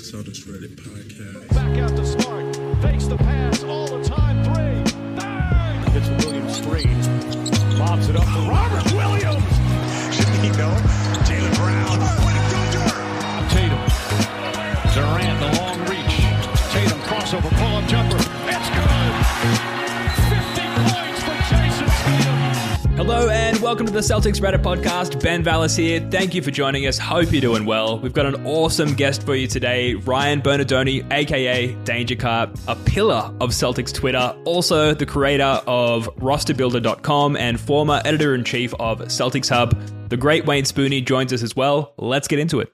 Celtics Reddit podcast. Back out to Smart. Fakes the pass all the time. Three. Bang! Gets the Williams screen. Lobs it up for Robert Williams. Shamino, Jaylen Brown. Tatum. Durant, the long reach. Tatum crossover, pull up jumper. Hello and welcome to the Celtics Reddit podcast. Ben Vallis here. Thank you for joining us. Hope you're doing well. We've got an awesome guest for you today, Ryan Bernardoni, aka Danger Cart, a pillar of Celtics Twitter, also the creator of rosterbuilder.com and former editor in chief of Celtics Hub. The great Wayne Spooney joins us as well. Let's get into it.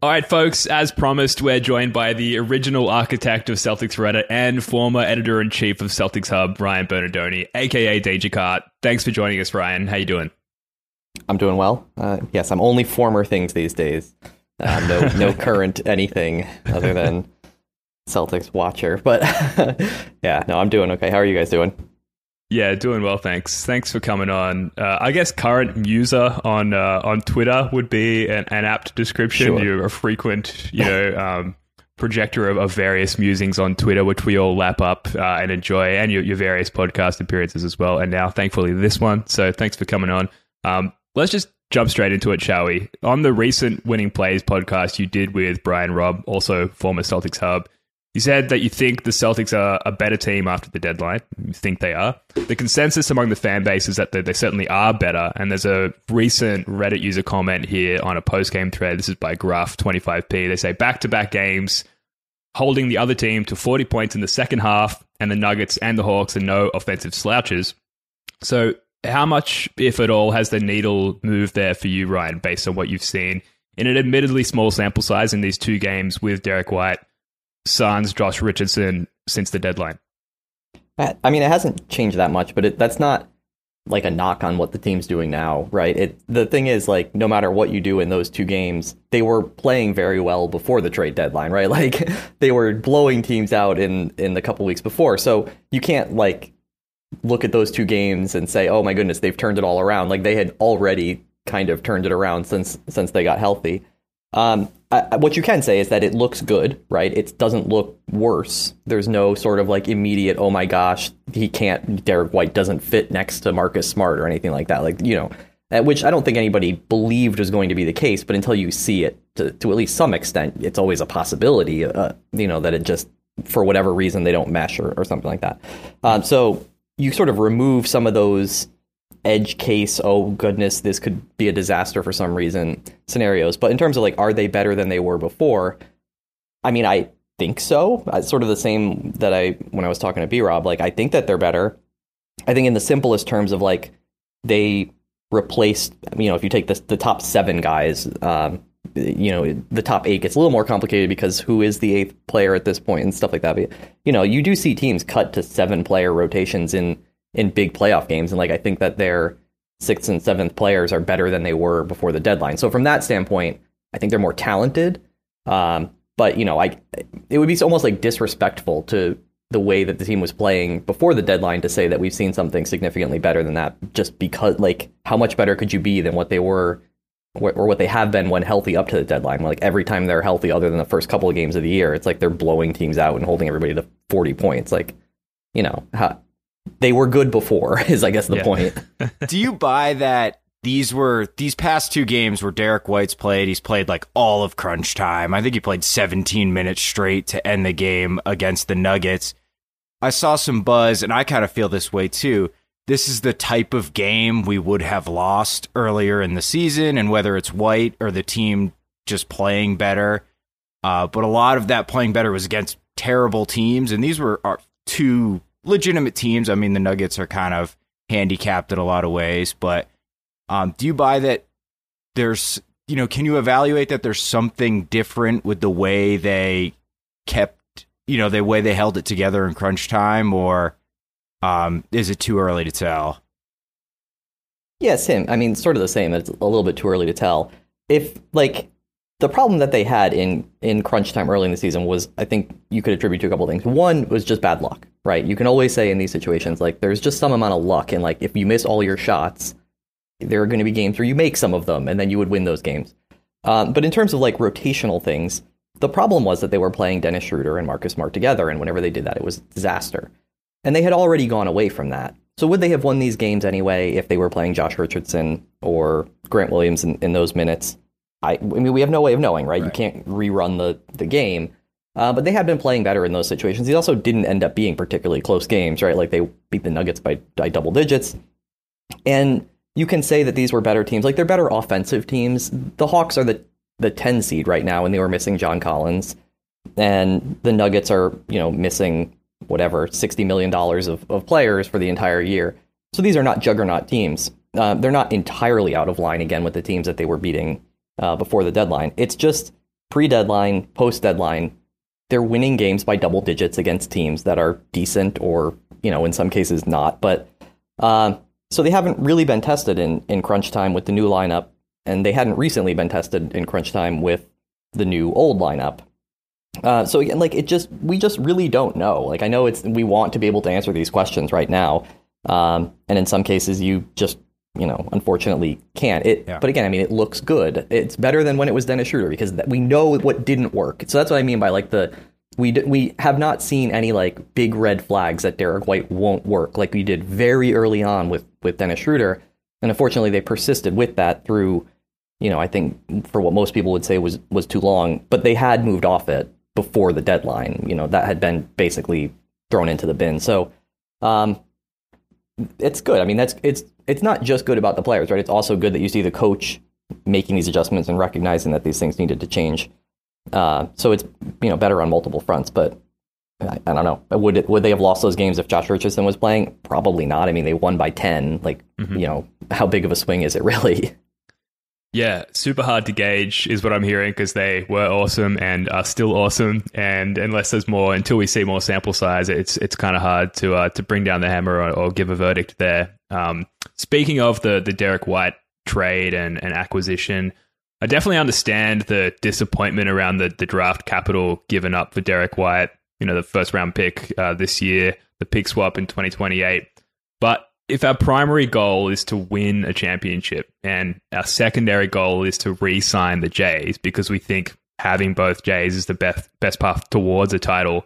All right, folks, as promised, we're joined by the original architect of Celtics Reddit and former editor in chief of Celtics Hub, Ryan Bernardoni, aka Danger Cart. Thanks for joining us, Ryan. How you doing? I'm doing well. Uh, yes, I'm only former things these days. Uh, no, no current anything other than Celtics watcher. But yeah, no, I'm doing okay. How are you guys doing? Yeah, doing well, thanks. Thanks for coming on. Uh, I guess current user on uh, on Twitter would be an, an apt description. Sure. You're a frequent, you know, um, projector of, of various musings on Twitter, which we all lap up uh, and enjoy, and your, your various podcast appearances as well. And now, thankfully, this one. So, thanks for coming on. Um, let's just jump straight into it, shall we? On the recent Winning Plays podcast you did with Brian Robb, also former Celtics Hub, you said that you think the Celtics are a better team after the deadline. You think they are. The consensus among the fan base is that they, they certainly are better. And there's a recent Reddit user comment here on a post game thread. This is by Gruff25p. They say back to back games, holding the other team to 40 points in the second half, and the Nuggets and the Hawks are no offensive slouches. So, how much, if at all, has the needle moved there for you, Ryan, based on what you've seen in an admittedly small sample size in these two games with Derrick White? Sans Josh Richardson since the deadline. I mean, it hasn't changed that much, but it, that's not like a knock on what the team's doing now, right? It the thing is like no matter what you do in those two games, they were playing very well before the trade deadline, right? Like they were blowing teams out in in the couple weeks before. So you can't like look at those two games and say, "Oh my goodness, they've turned it all around." Like they had already kind of turned it around since since they got healthy. Um, I, what you can say is that it looks good, right? It doesn't look worse. There's no sort of like immediate, oh my gosh, he can't. Derrick White doesn't fit next to Marcus Smart or anything like that. Like you know, which I don't think anybody believed was going to be the case. But until you see it to, to at least some extent, it's always a possibility. Uh, you know that it just for whatever reason they don't mesh or, or something like that. Um, so you sort of remove some of those edge case, oh goodness, this could be a disaster for some reason scenarios. But in terms of like, are they better than they were before? I mean, I think so. It's sort of the same that I when I was talking to B Rob. Like, I think that they're better. I think in the simplest terms of like they replaced. You know, if you take the the top seven guys, um, you know, the top eight gets a little more complicated because who is the eighth player at this point and stuff like that. But you know, you do see teams cut to seven player rotations in in big playoff games, and like I think that their sixth and seventh players are better than they were before the deadline. So from that standpoint, I think they're more talented. Um, but you know, I it would be almost like disrespectful to the way that the team was playing before the deadline to say that we've seen something significantly better than that. Just because, like, how much better could you be than what they were or what they have been when healthy up to the deadline? Like every time they're healthy, other than the first couple of games of the year, it's like they're blowing teams out and holding everybody to forty points. Like, you know, how, they were good before is I guess the Yeah. point. Do you buy that these were these past two games where Derrick White's played. He's played like all of crunch time. I think he played 17 minutes straight to end the game against the Nuggets. I saw some buzz, and I kind of feel this way too. This is the type of game we would have lost earlier in the season, and whether it's White or the team just playing better. Uh, but a lot of that playing better was against terrible teams, and these were two legitimate teams. I mean, the Nuggets are kind of handicapped in a lot of ways, but um, do you buy that there's, you know, can you evaluate that there's something different with the way they kept, you know, the way they held it together in crunch time, or um, is it too early to tell? Yeah, same. I mean, sort of the same. It's a little bit too early to tell. If like the problem that they had in in crunch time early in the season was, I think you could attribute to a couple things. One was just bad luck, right? You can always say in these situations like there's just some amount of luck, and like if you miss all your shots, there are going to be games where you make some of them, and then you would win those games. Um, but in terms of like rotational things, the problem was that they were playing Dennis Schroeder and Marcus Smart together, and whenever they did that, it was disaster. And they had already gone away from that. So would they have won these games anyway if they were playing Josh Richardson or Grant Williams in, in those minutes? I, I mean, we have no way of knowing, right? right. You can't rerun the the game. Uh, but they had been playing better in those situations. These also didn't end up being particularly close games, right? Like they beat the Nuggets by, by double digits. And you can say that these were better teams. Like they're better offensive teams. The Hawks are the, the 10 seed right now, and they were missing John Collins. And the Nuggets are, you know, missing whatever, $60 million of, of players for the entire year. So these are not juggernaut teams. Uh, they're not entirely out of line again with the teams that they were beating uh, before the deadline. It's just pre deadline, post deadline. They're winning games by double digits against teams that are decent or, you know, in some cases not. But uh, so they haven't really been tested in, in crunch time with the new lineup, and they hadn't recently been tested in crunch time with the new old lineup. Uh, so again, like it just we just really don't know. Like I know it's we want to be able to answer these questions right now, um, and in some cases you just you know, unfortunately can't. It, yeah. but again, I mean, it looks good. It's better than when it was Dennis Schroeder because we know what didn't work. So that's what I mean by like the we d- we have not seen any like big red flags that Derrick White won't work like we did very early on with with Dennis Schroeder, and unfortunately they persisted with that through, you know, I think for what most people would say was was too long, but they had moved off it before the deadline. You know, that had been basically thrown into the bin. So. Um, it's good. I mean, that's it's it's not just good about the players, right? It's also good that you see the coach making these adjustments and recognizing that these things needed to change. Uh, so it's you know better on multiple fronts. But I, I don't know. Would it, would they have lost those games if Josh Richardson was playing? Probably not. I mean, they won by ten. Like mm-hmm. you know, how big of a swing is it really? Yeah, super hard to gauge is what I'm hearing because they were awesome and are still awesome. And unless there's more, until we see more sample size, it's it's kind of hard to uh, to bring down the hammer or, or give a verdict there. Um, speaking of the the Derrick White trade and, and acquisition, I definitely understand the disappointment around the the draft capital given up for Derrick White. You know, the first round pick uh, this year, the pick swap in 2028. But if our primary goal is to win a championship and our secondary goal is to re-sign the Jays because we think having both Jays is the best best path towards a title,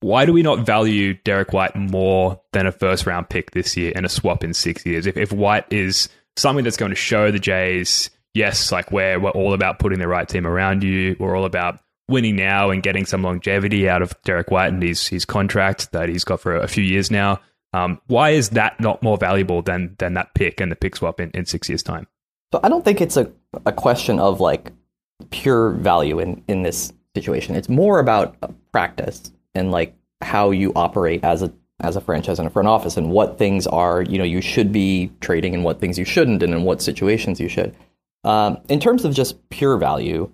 why do we not value Derrick White more than a first round pick this year and a swap in six years? If if White is something that's going to show the Jays, yes, like we're we're all about putting the right team around you, we're all about winning now and getting some longevity out of Derrick White and his his contract that he's got for a few years now um, why is that not more valuable than than that pick and the pick swap in, in six years' time? So I don't think it's a, a question of like pure value in, in this situation. It's more about practice and like how you operate as a as a franchise and a front office and what things are you know you should be trading and what things you shouldn't and in what situations you should. Um, in terms of just pure value,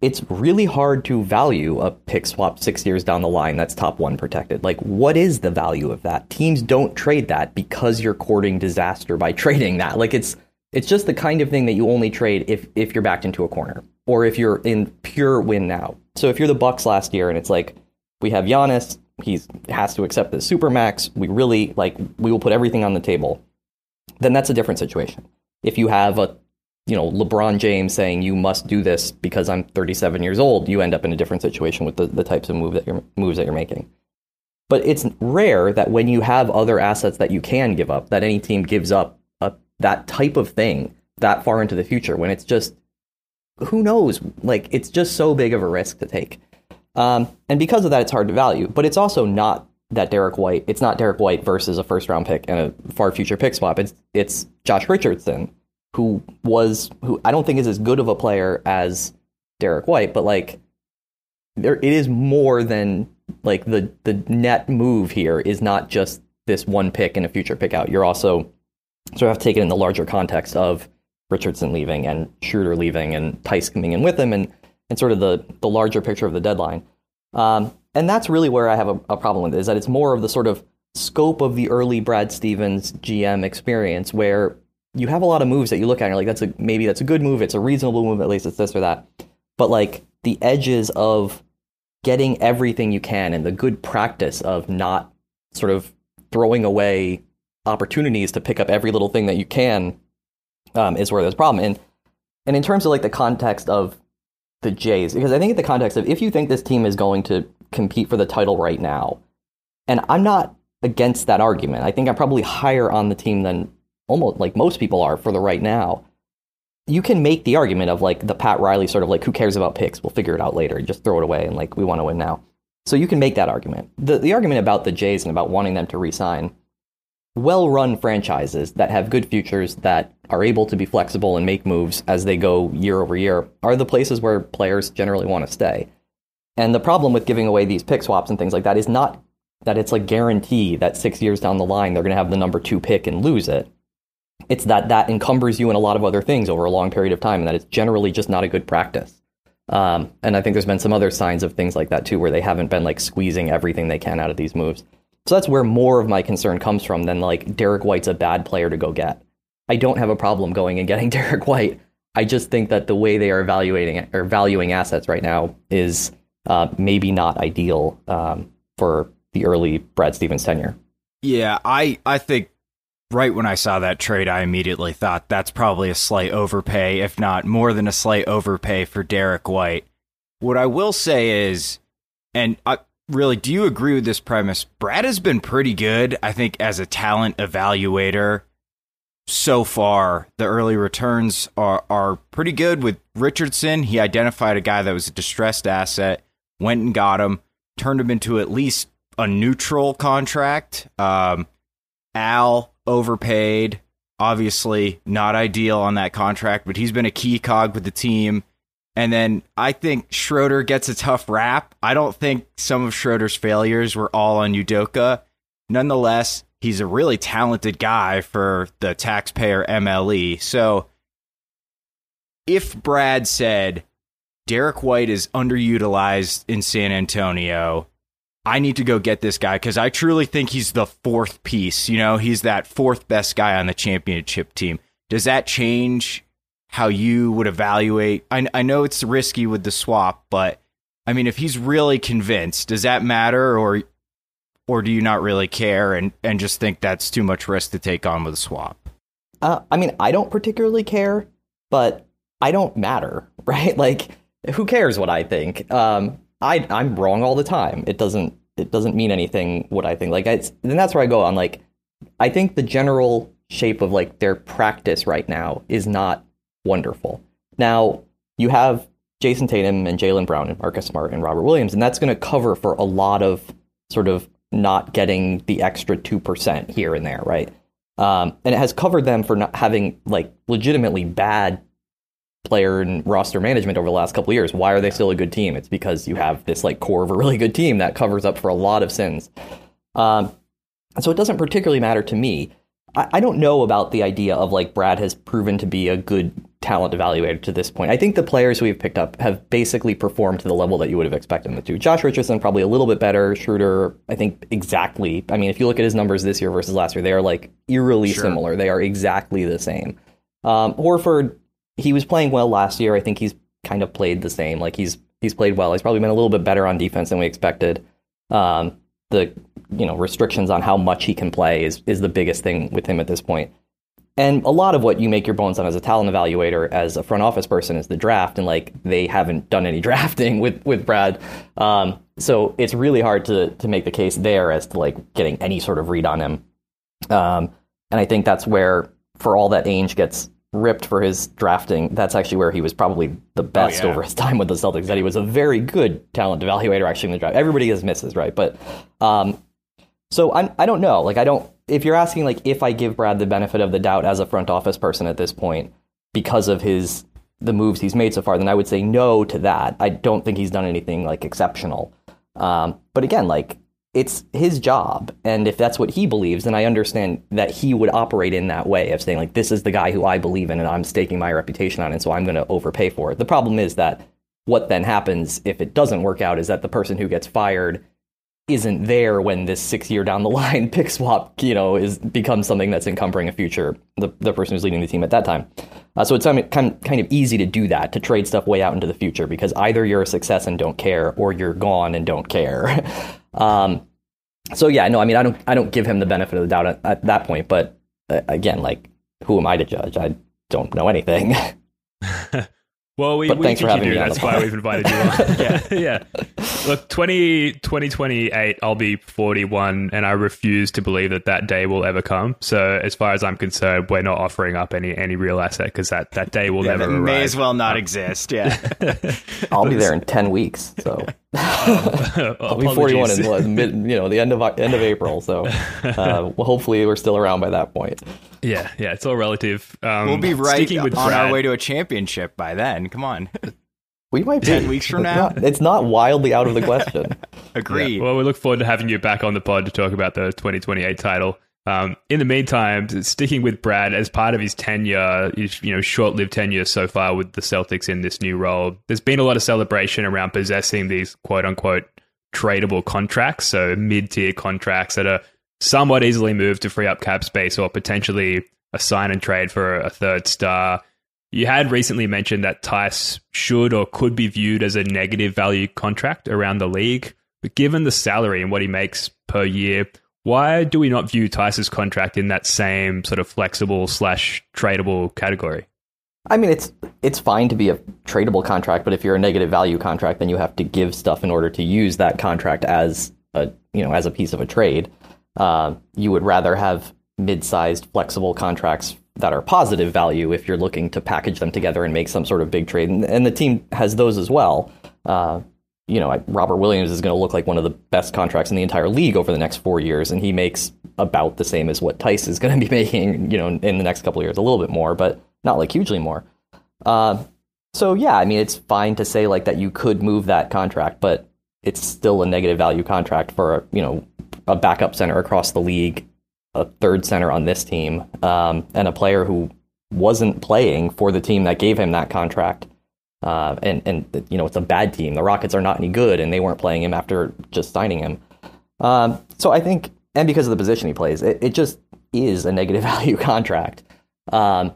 it's really hard to value a pick swap six years down the line that's top one protected. Like, what is the value of that? Teams don't trade that because you're courting disaster by trading that. Like, it's it's just the kind of thing that you only trade if if you're backed into a corner or if you're in pure win now. So if you're the Bucks last year and it's like we have Giannis, he's has to accept the super max. We really like we will put everything on the table. Then that's a different situation. If you have a you know, LeBron James saying you must do this because I'm 37 years old, you end up in a different situation with the, the types of move that you're, moves that you're making. But it's rare that when you have other assets that you can give up, that any team gives up a that type of thing that far into the future when it's just who knows? Like it's just so big of a risk to take. Um, and because of that, it's hard to value. But it's also not that Derrick White. It's not Derrick White versus a first round pick and a far future pick swap. It's it's Josh Richardson, who was who I don't think is as good of a player as Derrick White, but like there it is more than like the the net move here is not just this one pick and a future pick out. You're also sort of have to take it in the larger context of Richardson leaving and Schroeder leaving and Theis coming in with him and, and sort of the, the larger picture of the deadline. Um, and that's really where I have a, a problem with it, is that it's more of the sort of scope of the early Brad Stevens GM experience where you have a lot of moves that you look at and you're like, that's a maybe that's a good move, it's a reasonable move, at least it's this or that. But like the edges of getting everything you can and the good practice of not sort of throwing away opportunities to pick up every little thing that you can um, is where there's a problem. And and in terms of like the context of the Jays, because I think in the context of if you think this team is going to compete for the title right now, and I'm not against that argument. I think I'm probably higher on the team than almost like most people are for the right now. You can make the argument of like the Pat Riley sort of like who cares about picks? We'll figure it out later. Just throw it away and like we want to win now. So you can make that argument. The the argument about the Jays and about wanting them to resign well run franchises that have good futures that are able to be flexible and make moves as they go year over year are the places where players generally want to stay. And the problem with giving away these pick swaps and things like that is not that it's like guarantee that six years down the line they're going to have the number two pick and lose it. It's that that encumbers you in a lot of other things over a long period of time, and that it's generally just not a good practice. Um, and I think there's been some other signs of things like that too, where they haven't been like squeezing everything they can out of these moves. So that's where more of my concern comes from than like Derrick White's a bad player to go get. I don't have a problem going and getting Derrick White. I just think that the way they are evaluating or valuing assets right now is uh, maybe not ideal um, for the early Brad Stevens tenure. Yeah, I I think right when I saw that trade, I immediately thought that's probably a slight overpay, if not more than a slight overpay for Derrick White. What I will say is, and I, really, do you agree with this premise? Brad has been pretty good, I think, as a talent evaluator so far. The early returns are, are pretty good with Richardson. He identified a guy that was a distressed asset, went and got him, turned him into at least a neutral contract. Um, Al overpaid, obviously not ideal on that contract, but he's been a key cog with the team. And then I think Schroeder gets a tough rap. I don't think some of Schroeder's failures were all on Udoka. Nonetheless, he's a really talented guy for the taxpayer MLE. So if Brad said Derrick White is underutilized in San Antonio, I need to go get this guy because I truly think he's the fourth piece. You know, he's that fourth best guy on the championship team. Does that change how you would evaluate. I, I know it's risky with the swap, but I mean, if he's really convinced, does that matter, or or do you not really care and and just think that's too much risk to take on with a swap? Uh, I mean, I don't particularly care, but I don't matter, right? Like, who cares what I think? Um, I I'm wrong all the time. It doesn't it doesn't mean anything what I think. Like, it's and that's where I go on. Like, I think the general shape of like their practice right now is not wonderful. Now, you have Jayson Tatum and Jaylen Brown and Marcus Smart and Robert Williams, and that's going to cover for a lot of sort of not getting the extra 2% here and there, right? Um, and it has covered them for not having like legitimately bad player and roster management over the last couple years. Why are they still a good team? It's because you have this like core of a really good team that covers up for a lot of sins. Um, so it doesn't particularly matter to me. I, I don't know about the idea of like Brad has proven to be a good talent evaluator to this point. I think the players we've picked up have basically performed to the level that you would have expected them to. Josh Richardson probably a little bit better. Schroeder, I think exactly. I mean, if you look at his numbers this year versus last year, they are like eerily sure. similar. They are exactly the same. Um, Horford, he was playing well last year. I think he's kind of played the same. Like he's he's played well. He's probably been a little bit better on defense than we expected. Um, the you know restrictions on how much he can play is is the biggest thing with him at this point. And a lot of what you make your bones on as a talent evaluator, as a front office person, is the draft. And like they haven't done any drafting with with Brad, um, so it's really hard to to make the case there as to like getting any sort of read on him. Um, and I think that's where for all that Ainge gets ripped for his drafting, that's actually where he was probably the best yeah. over his time with the Celtics. That he was a very good talent evaluator actually in the draft. Everybody has misses, right? But um, so I'm, I don't know. Like I don't. If you're asking like if I give Brad the benefit of the doubt as a front office person at this point because of his the moves he's made so far, then I would say no to that. I don't think he's done anything like exceptional. Um, but again, like it's his job, and if that's what he believes, then I understand that he would operate in that way of saying like this is the guy who I believe in, and I'm staking my reputation on it, so I'm going to overpay for it. The problem is that what then happens if it doesn't work out is that the person who gets fired isn't there when this six year down the line pick swap, you know, is becomes something that's encumbering a future the, the person who's leading the team at that time. Uh, so it's kind of, kind of easy to do that to trade stuff way out into the future because either you're a success and don't care or you're gone and don't care. um, so yeah, no, I mean, I don't I don't give him the benefit of the doubt at, at that point, but uh, again, like, who am I to judge? I don't know anything. Well, we, But we thanks for having you me That's why we've invited you on. yeah, yeah. Look, 20, 2028, I'll be 41, and I refuse to believe that that day will ever come. So, as far as I'm concerned, we're not offering up any any real asset because that, that day will Yeah, never arrive. may as well not exist. Yeah. I'll be there in ten weeks, so I'll be forty-one in mid, you know, the end of end of April. So uh, well, hopefully we're still around by that point. Yeah, yeah, it's all relative. Um, we'll be right on Brad, our way to a championship by then. Come on. We might be 10 weeks from It's now? not- it's not wildly out of the question. Agreed. Well, we look forward to having you back on the pod to talk about the 2028 title. Um, in the meantime, sticking with Brad as part of his tenure, his, you know, short-lived tenure so far with the Celtics in this new role, there's been a lot of celebration around possessing these quote-unquote tradable contracts, so mid-tier contracts that are somewhat easily moved to free up cap space or potentially a sign and trade for a third star. You had recently mentioned that Theis should or could be viewed as a negative value contract around the league. But given the salary and what he makes per year, why do we not view Theis's contract in that same sort of flexible slash tradable category? I mean, it's it's fine to be a tradable contract, but if you're a negative value contract, then you have to give stuff in order to use that contract as a you know as a piece of a trade. Uh, you would rather have mid-sized flexible contracts that are positive value if you're looking to package them together and make some sort of big trade, and, and the team has those as well. Uh, you know, Robert Williams is going to look like one of the best contracts in the entire league over the next four years, and he makes about the same as what Theis is going to be making, you know, in the next couple years, a little bit more, but not like hugely more. Uh, so yeah, I mean, it's fine to say like that you could move that contract, but it's still a negative value contract for you know a backup center across the league, a third center on this team, um, and a player who wasn't playing for the team that gave him that contract. Uh, and and you know it's a bad team. The Rockets are not any good, and they weren't playing him after just signing him. Um, so I think, and because of the position he plays, it, it just is a negative value contract. Um,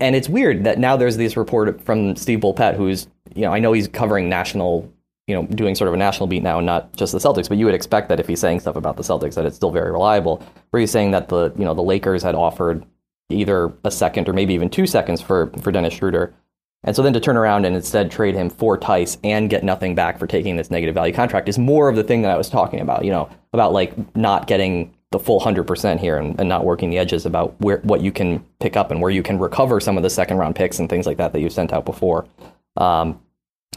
and it's weird that now there's this report from Steve Bulpett, who's, you know, I know he's covering national, you know, doing sort of a national beat now, and not just the Celtics, but you would expect that if he's saying stuff about the Celtics, that it's still very reliable. Where he's saying that the, you know, the Lakers had offered either a second or maybe even two seconds for, for Dennis Schroeder. And so then to turn around and instead trade him for Theis and get nothing back for taking this negative value contract is more of the thing that I was talking about, you know, about like not getting the full 100% here and, and not working the edges about where what you can pick up and where you can recover some of the second round picks and things like that that you sent out before. Um,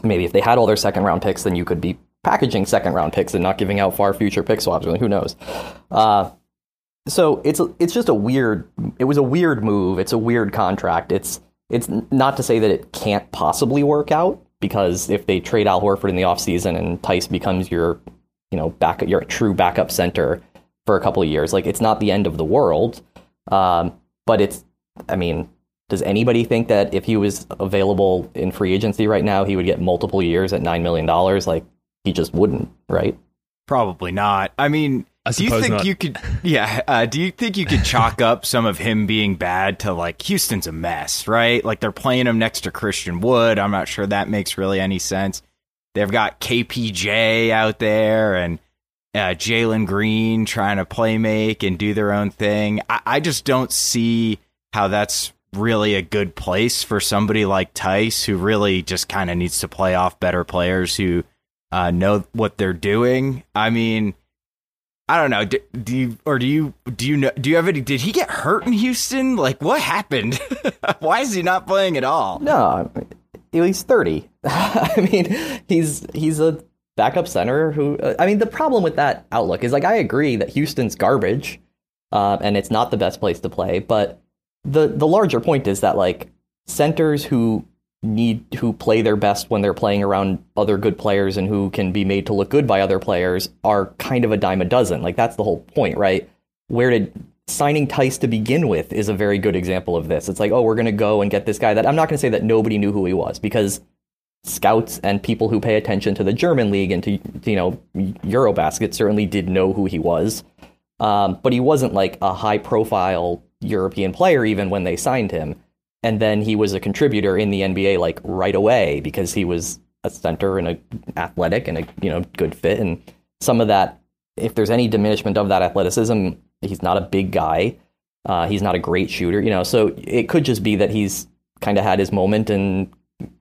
maybe if they had all their second round picks, then you could be packaging second round picks and not giving out far future pick swaps. Who knows? Uh, so it's it's just a weird. It was a weird move. It's a weird contract. It's it's not to say that it can't possibly work out because if they trade Al Horford in the offseason and Theis becomes your you know back your true backup center for a couple of years, like it's not the end of the world. Um, but it's I mean, does anybody think that if he was available in free agency right now, he would get multiple years at nine million dollars? Like he just wouldn't, right? Probably not. I mean, I do you think not. you could? Yeah. Uh, do you think you could chalk up some of him being bad to like Houston's a mess, right? Like they're playing him next to Christian Wood. I'm not sure that makes really any sense. They've got KPJ out there and uh, Jalen Green trying to play make and do their own thing. I, I just don't see how that's really a good place for somebody like Theis, who really just kind of needs to play off better players who uh, know what they're doing. I mean, I don't know. Do, do, you or do you do you know? Do you have any? Did he get hurt in Houston? Like what happened? Why is he not playing at all? No, he's thirty. I mean, he's he's a backup center who. I mean, the problem with that outlook is like I agree that Houston's garbage, uh, and it's not the best place to play. But the the larger point is that like centers who need who play their best when they're playing around other good players and who can be made to look good by other players are kind of a dime a dozen. Like that's the whole point, right? Where did signing Theis to begin with is a very good example of this. It's like, oh, we're going to go and get this guy that I'm not going to say that nobody knew who he was because scouts and people who pay attention to the German league and to you know Eurobasket certainly did know who he was. Um, but he wasn't like a high profile European player even when they signed him. And then he was a contributor in the NBA like right away because he was a center and a athletic and a you know good fit. And some of that if there's any diminishment of that athleticism he's not a big guy. Uh, he's not a great shooter you know. So it could just be that he's kind of had his moment and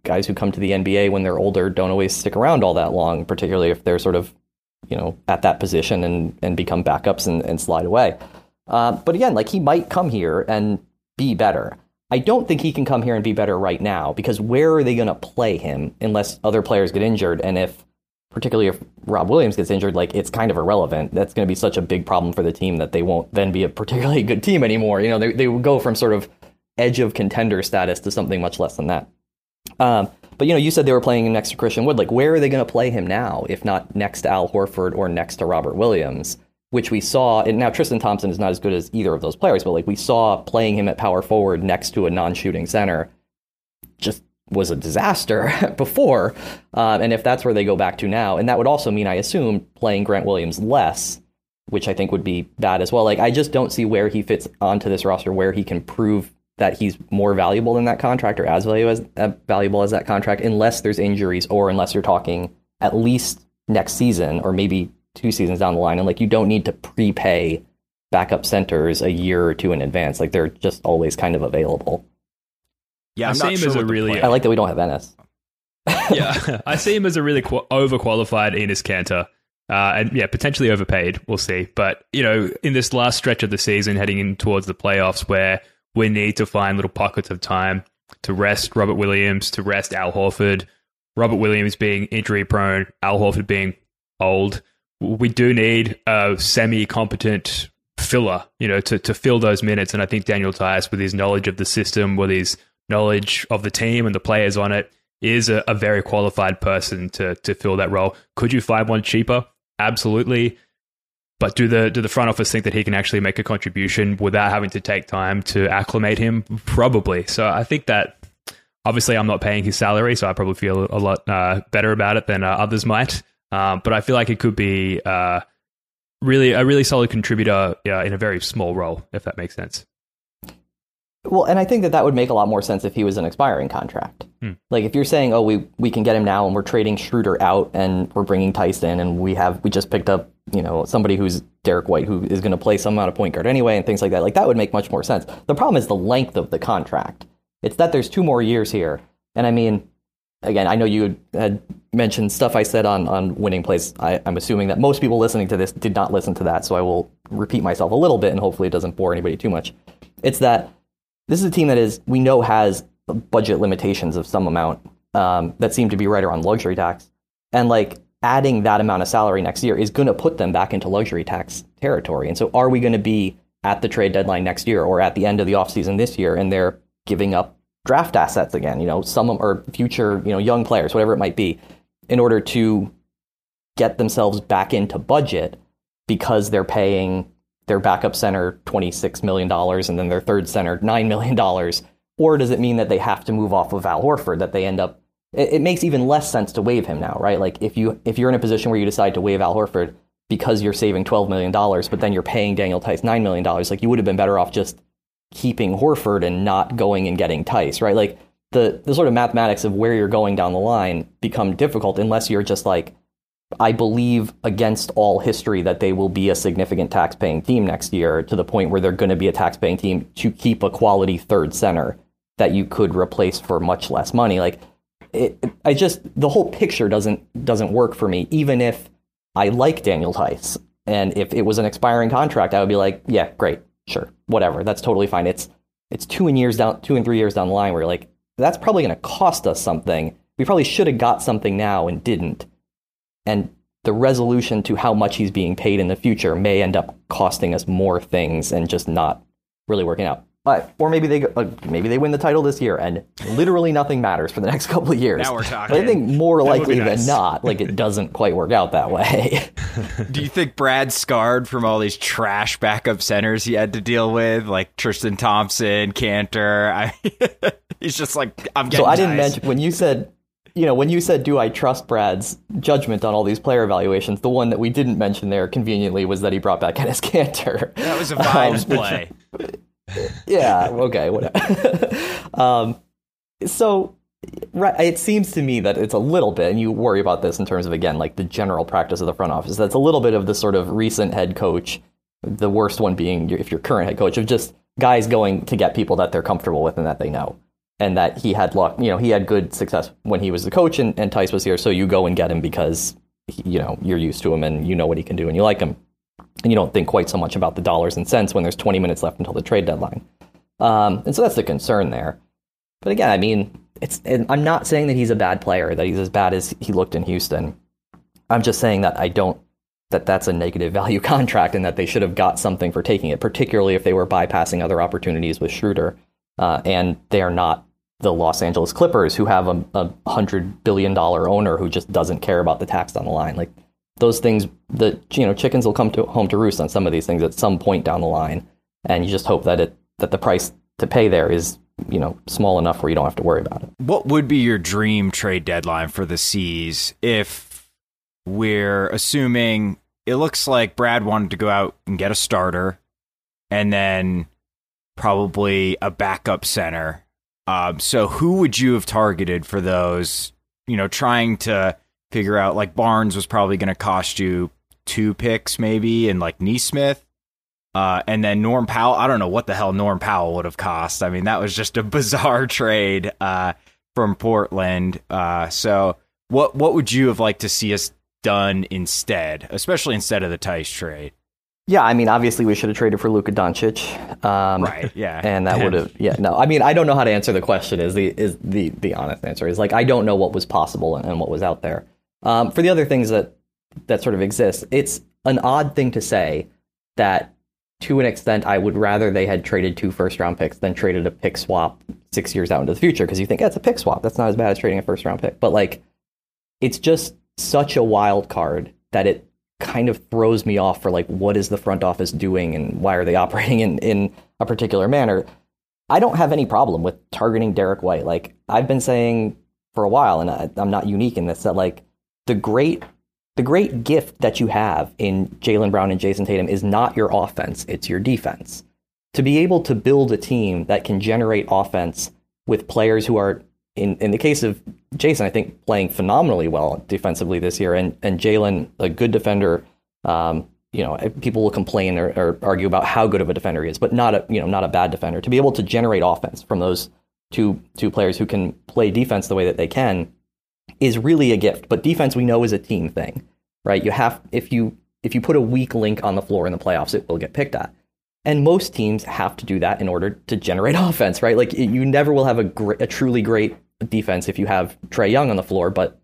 guys who come to the NBA when they're older don't always stick around all that long particularly if they're sort of you know at that position and and become backups and, and slide away uh, but again like he might come here and be better I don't think he can come here and be better right now because where are they going to play him unless other players get injured? And if, particularly if Rob Williams gets injured, like it's kind of irrelevant. That's going to be such a big problem for the team that they won't then be a particularly good team anymore. You know, they, they go from sort of edge of contender status to something much less than that. Um, but you know, you said they were playing next to Christian Wood. Like, where are they going to play him now, if not next to Al Horford or next to Robert Williams? Which we saw. And now Tristan Thompson is not as good as either of those players, but like we saw playing him at power forward next to a non-shooting center, just was a disaster before. Uh, and if that's where they go back to now, and that would also mean, I assume, playing Grant Williams less, which I think would be bad as well. Like I just don't see where he fits onto this roster, where he can prove that he's more valuable than that contract or as valuable as uh, valuable as that contract, unless there's injuries or unless you're talking at least next season or maybe two seasons down the line, and like you don't need to prepay backup centers a year or two in advance. Like they're just always kind of available. Yeah, I'm I see him sure as a really. I like that we don't have Enes. yeah, I see him as a really qu- overqualified Enes Kanter. Uh, and yeah, potentially overpaid. We'll see. But, you know, in this last stretch of the season, heading in towards the playoffs, where we need to find little pockets of time to rest Robert Williams, to rest Al Horford, Robert Williams being injury prone, Al Horford being old, we do need a semi-competent filler, you know, to, to fill those minutes. And I think Daniel Theis, with his knowledge of the system, with his knowledge of the team and the players on it, is a, a very qualified person to to fill that role. Could you find one cheaper? Absolutely. But do the do the front office think that he can actually make a contribution without having to take time to acclimate him? Probably. So I think that obviously I'm not paying his salary, so I probably feel a lot uh, better about it than uh, others might. Um, but I feel like it could be uh, really a really solid contributor uh, in a very small role, if that makes sense. Well, and I think that that would make a lot more sense if he was an expiring contract. Hmm. Like if you're saying, "Oh, we we can get him now, and we're trading Schroeder out, and we're bringing Tyson, and we have we just picked up, you know, somebody who's Derrick White, who is going to play some amount of point guard anyway, and things like that." Like that would make much more sense. The problem is the length of the contract. It's that there's two more years here, and I mean, again, I know you had mentioned stuff I said on, on winning plays. I, am assuming that most people listening to this did not listen to that, so I will repeat myself a little bit and hopefully it doesn't bore anybody too much. It's that this is a team that is, we know has budget limitations of some amount um, that seem to be right around luxury tax. And like adding that amount of salary next year is going to put them back into luxury tax territory. And so are we going to be at the trade deadline next year or at the end of the offseason this year and they're giving up draft assets again, you know, some or future, you know, young players, whatever it might be, in order to get themselves back into budget because they're paying their backup center $26 million and then their third center $9 million? Or does it mean that they have to move off of Al Horford, that they end up it, makes even less sense to waive him now, right? Like if you if you're in a position where you decide to waive Al Horford because you're saving $12 million, but then you're paying Daniel Theis $9 million, like you would have been better off just keeping Horford and not going and getting Theis, right? Like the the sort of mathematics of where you're going down the line become difficult unless you're just like I believe against all history that they will be a significant tax-paying team next year to the point where they're going to be a tax-paying team to keep a quality third center that you could replace for much less money. Like it, I just the whole picture doesn't doesn't work for me even if I like Daniel Theis And if it was an expiring contract, I would be like, yeah, great, sure, whatever, that's totally fine. It's it's two and years down, two and three years down the line where you're like, that's probably going to cost us something. We probably should have got something now and didn't. And the resolution to how much he's being paid in the future may end up costing us more things and just not really working out. But, or maybe they uh, maybe they win the title this year and literally nothing matters for the next couple of years. Now we're talking. But I think more That likely nice. than not, like it doesn't quite work out that way. Do you think Brad's scarred from all these trash backup centers he had to deal with, like Tristan Thompson, Kanter? I, he's just like, I'm getting. so I didn't nice. mention when you said, you know, when you said, do I trust Brad's judgment on all these player evaluations? The one that we didn't mention there conveniently was that he brought back Enes Kanter. That was a vibes Um, play. Yeah, okay, whatever. um, so, right, it seems to me that it's a little bit, and you worry about this in terms of again, like the general practice of the front office. That's a little bit of the sort of recent head coach, the worst one being your- if your current head coach of just guys going to get people that they're comfortable with and that they know, and that he had luck. You know, he had good success when he was the coach, and, and Theis was here, so you go and get him because you know you're used to him and you know what he can do and you like him and you don't think quite so much about the dollars and cents when there's 20 minutes left until the trade deadline. Um, and so that's the concern there. But again, I mean, it's I'm not saying that he's a bad player, that he's as bad as he looked in Houston. I'm just saying that I don't that that's a negative value contract and that they should have got something for taking it, particularly if they were bypassing other opportunities with Schroeder. Uh, and they are not the Los Angeles Clippers who have a, a hundred billion dollar owner who just doesn't care about the tax on the line. Like those things, the you know chickens will come to home to roost on some of these things at some point down the line, and you just hope that it that the price to pay there is you know small enough where you don't have to worry about it. What would be your dream trade deadline for the C's if we're assuming it looks like Brad wanted to go out and get a starter and then probably a backup center? Um, so who would you have targeted for those? You know, trying to figure out like Barnes was probably going to cost you two picks maybe, and like Nesmith. Uh, and then Norm Powell, I don't know what the hell Norm Powell would have cost. I mean, that was just a bizarre trade uh, from Portland. Uh, so, what what would you have liked to see us done instead, especially instead of the Theis trade? Yeah, I mean, obviously we should have traded for Luka Doncic, um, Right, yeah. and that would have. Yeah, no, I mean, I don't know how to answer the question. Is the is the the honest answer is like I don't know what was possible and, and what was out there. Um, for the other things that that sort of exist, it's an odd thing to say that to an extent I would rather they had traded two first round picks than traded a pick swap six years out into the future because you think that's a pick swap. That's not as bad as trading a first round pick, but like it's just such a wild card that it kind of throws me off for like what is the front office doing and why are they operating in, in a particular manner. I don't have any problem with targeting Derrick White. Like I've been saying for a while, and I, I'm not unique in this, that like the great the great gift that you have in Jaylen Brown and Jayson Tatum is not your offense, it's your defense. To be able to build a team that can generate offense with players who are in, in the case of Jayson, I think playing phenomenally well defensively this year, and and Jaylen, a good defender. Um, you know, people will complain or, or argue about how good of a defender he is, but not a you know not a bad defender. To be able to generate offense from those two two players who can play defense the way that they can is really a gift. But defense, we know, is a team thing, right? You have if you if you put a weak link on the floor in the playoffs, it will get picked at. And most teams have to do that in order to generate offense, right? Like you never will have a, a truly great defense if you have Trae Young on the floor, but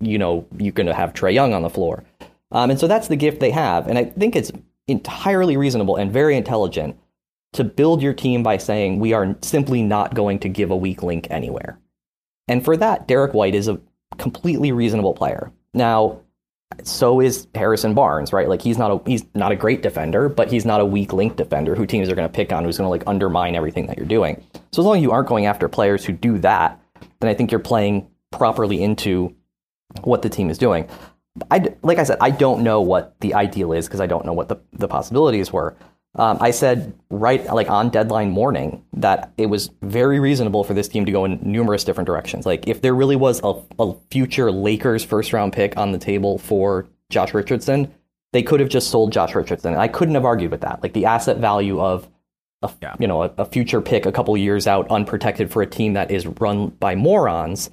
you know you're going to have Trae Young on the floor, um, and so that's the gift they have. And I think it's entirely reasonable and very intelligent to build your team by saying we are simply not going to give a weak link anywhere. And for that, Derrick White is a completely reasonable player. Now, so is Harrison Barnes, right? Like he's not a he's not a great defender, but he's not a weak link defender who teams are going to pick on, who's going to like undermine everything that you're doing. So as long as you aren't going after players who do that, then I think you're playing properly into what the team is doing. I like I said, I don't know what the ideal is because I don't know what the the possibilities were. Um, I said right like on deadline morning that it was very reasonable for this team to go in numerous different directions. Like if there really was a, a future Lakers first round pick on the table for Josh Richardson, they could have just sold Josh Richardson. I couldn't have argued with that. Like the asset value of a, Yeah. you know a, a future pick a couple years out unprotected for a team that is run by morons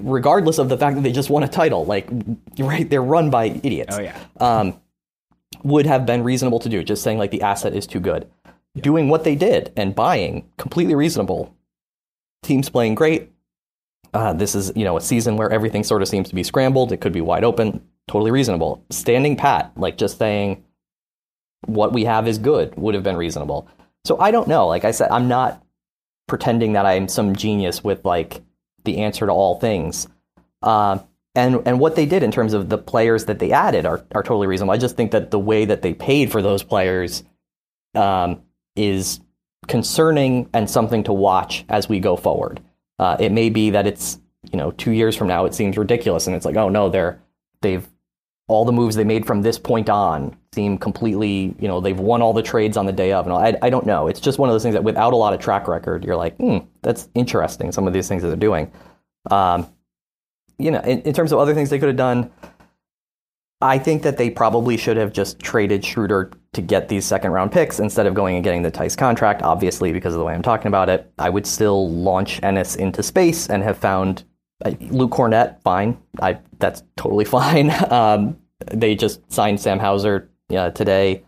regardless of the fact that they just won a title like right they're run by idiots Oh yeah. um, would have been reasonable to do. Just saying like the asset is too good. Doing what they did and buying completely reasonable. Teams playing great. Uh, this is you know a season where everything sort of seems to be scrambled. It could be wide open. Totally reasonable. Standing pat, like just saying what we have is good, would have been reasonable. So I don't know. Like I said, I'm not pretending that I'm some genius with like the answer to all things. Uh, and and what they did in terms of the players that they added are are totally reasonable. I just think that the way that they paid for those players um, is concerning and something to watch as we go forward. Uh, it may be that it's you know two years from now it seems ridiculous and it's like oh no they're they've all the moves they made from this point on seem completely you know they've won all the trades on the day of and all. I, I don't know it's just one of those things that without a lot of track record you're like hmm that's interesting some of these things that they're doing um, you know in, in terms of other things they could have done I think that they probably should have just traded Schroeder to get these second round picks instead of going and getting the Theis contract, obviously, because of the way I'm talking about it. I would still launch Enes into space and have found uh, Luke Kornet, fine. I That's totally fine. Um, they just signed Sam Hauser uh, today.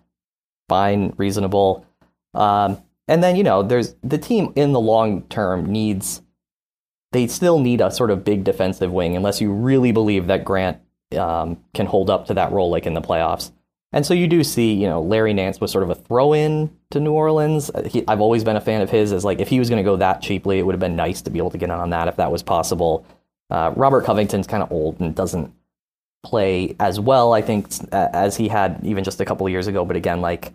Fine, reasonable. Um, and then, you know, there's the team in the long term needs, they still need a sort of big defensive wing unless you really believe that Grant um, can hold up to that role like in the playoffs. And so you do see, you know, Larry Nance was sort of a throw in to New Orleans. He, I've always been a fan of his as like if he was going to go that cheaply, it would have been nice to be able to get on that if that was possible. Uh, Robert Covington's kind of old and doesn't play as well, I think, as he had even just a couple years ago. But again, like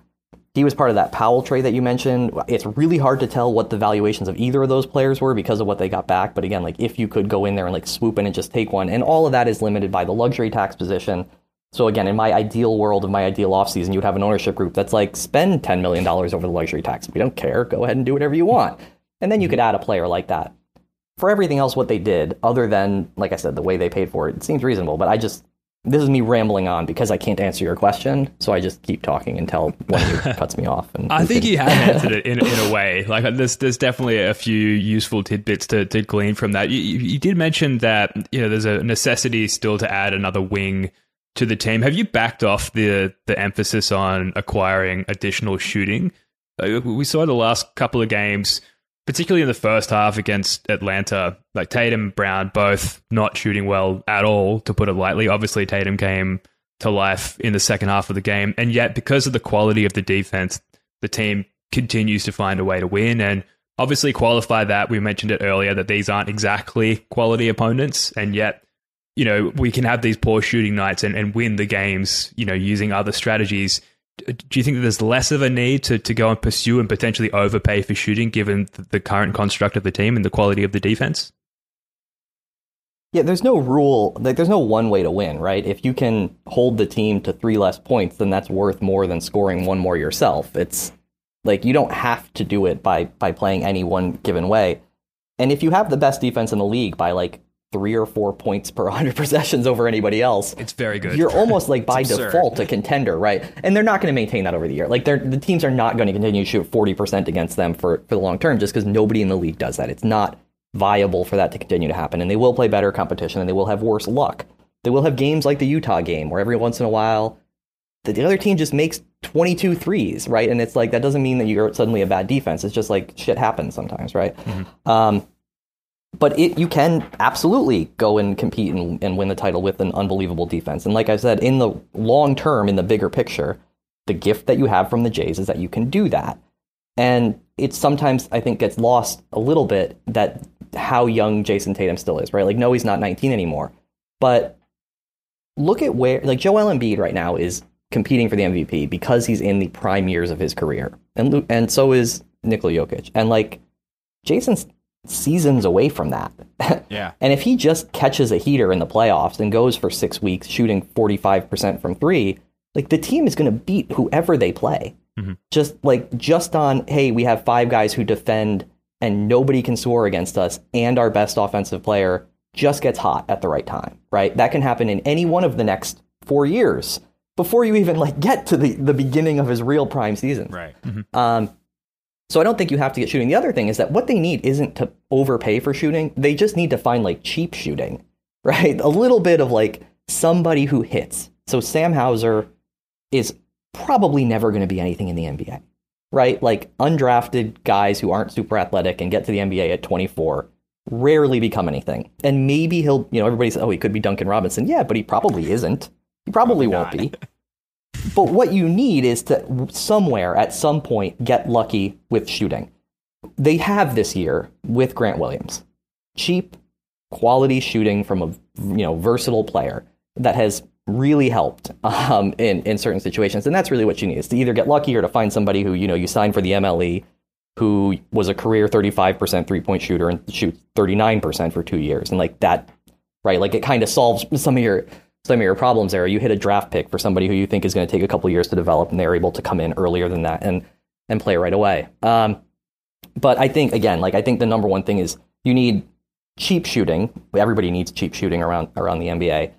he was part of that Powell trade that you mentioned. It's really hard to tell what the valuations of either of those players were because of what they got back. But again, like if you could go in there and like swoop in and just take one, and all of that is limited by the luxury tax position. So again, in my ideal world of my ideal offseason, you'd have an ownership group that's like spend $10 million over the luxury tax. We don't care. Go ahead and do whatever you want. And then you could add a player like that. For everything else, what they did, other than, like I said, the way they paid for it, it seems reasonable. But I just, this is me rambling on because I can't answer your question. So I just keep talking until one of you cuts me off. And I think you have answered it in, in a way. Like there's there's definitely a few useful tidbits to, to glean from that. You, you did mention that you know there's a necessity still to add another wing to the team. Have you backed off the the emphasis on acquiring additional shooting? Uh, we saw the last couple of games, particularly in the first half against Atlanta, like Tatum, Brown, both not shooting well at all, to put it lightly. Obviously, Tatum came to life in the second half of the game, and yet because of the quality of the defense, the team continues to find a way to win and. Obviously, qualify that. We mentioned it earlier that these aren't exactly quality opponents, and yet you know, we can have these poor shooting nights and, and win the games, you know, using other strategies. Do you think that there's less of a need to, to go and pursue and potentially overpay for shooting given the current construct of the team and the quality of the defense? Yeah, there's no rule, like there's no one way to win, right? If you can hold the team to three less points, then that's worth more than scoring one more yourself. It's like you don't have to do it by by playing any one given way. And if you have the best defense in the league by like three or four points per 100 possessions over anybody else. It's very good. You're almost like by default a contender, right? And they're not going to maintain that over the year. Like they're, the teams are not going to continue to shoot 40% against them for, for the long term just because nobody in the league does that. It's not viable for that to continue to happen. And they will play better competition and they will have worse luck. They will have games like the Utah game where every once in a while the, the other team just makes 22 threes, right? And it's like that doesn't mean that you're suddenly a bad defense. It's just like shit happens sometimes, right? Mm-hmm. Um, but it, you can absolutely go and compete and, and, win the title with an unbelievable defense. And like I said, in the long term, in the bigger picture, the gift that you have from the Jays is that you can do that. And it sometimes, I think, gets lost a little bit that how young Jayson Tatum still is, right? Like, no, he's not 19 anymore. But look at where, like, Joel Embiid right now is competing for the MVP because he's in the prime years of his career. And, and so is Nikola Jokic. And, like, Jayson's seasons away from that. Yeah. and if he just catches a heater in the playoffs and goes for six weeks shooting 45% from three, like the team is going to beat whoever they play. Mm-hmm. Just like, just on, hey, we have five guys who defend and nobody can score against us, and our best offensive player just gets hot at the right time, right? That can happen in any one of the next four years before you even like get to the, the beginning of his real prime season. Right. Mm-hmm. Um, so I don't think you have to get shooting. The other thing is that what they need isn't to overpay for shooting. They just need to find like cheap shooting, right? A little bit of like somebody who hits. So Sam Hauser is probably never going to be anything in the NBA, right? Like undrafted guys who aren't super athletic and get to the NBA at 24 rarely become anything. And maybe he'll, you know, everybody says, oh, he could be Duncan Robinson. Yeah, but he probably isn't. He probably, won't be. But what you need is to somewhere at some point get lucky with shooting. They have this year with Grant Williams. Cheap, quality shooting from a you know versatile player that has really helped um, in in certain situations, and that's really what you need is to either get lucky or to find somebody who you know you sign for the MLE, who was a career thirty five percent three point shooter and shoots thirty nine percent for two years, and like that, right? Like it kind of solves some of your some of your problems there. You hit a draft pick for somebody who you think is going to take a couple years to develop, and they're able to come in earlier than that and and play right away. Um, but I think again, like I think the number one thing is you need cheap shooting. Everybody needs cheap shooting around around the NBA.